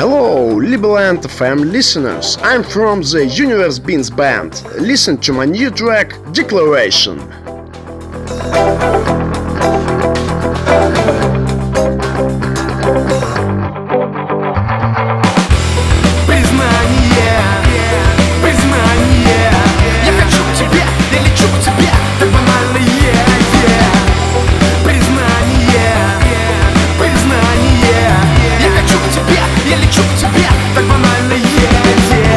Hello, Liberland FM listeners! I'm from the Universe Beans Band. Listen to my new track, Declaration. хочу к тебе так банально едет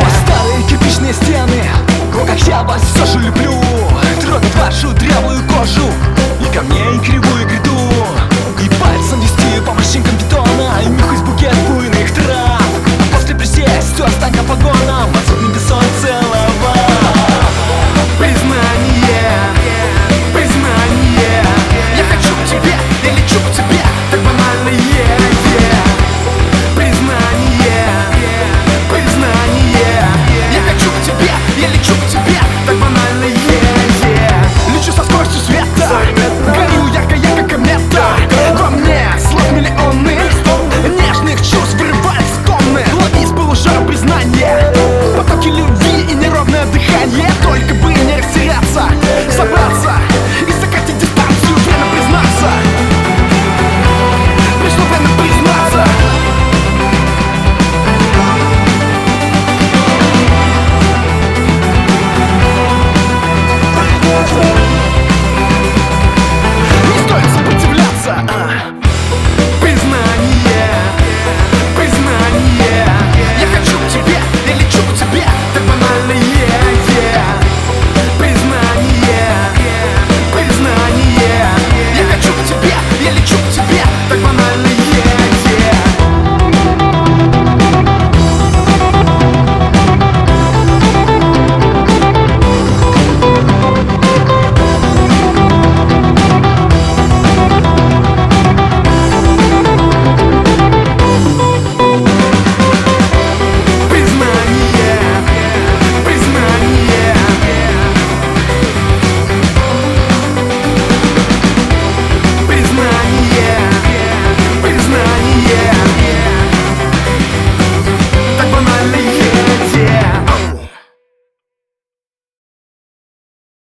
О, старые кирпичные стены, о, как я вас все же люблю. Трогать вашу дряблую кожу и камней кривую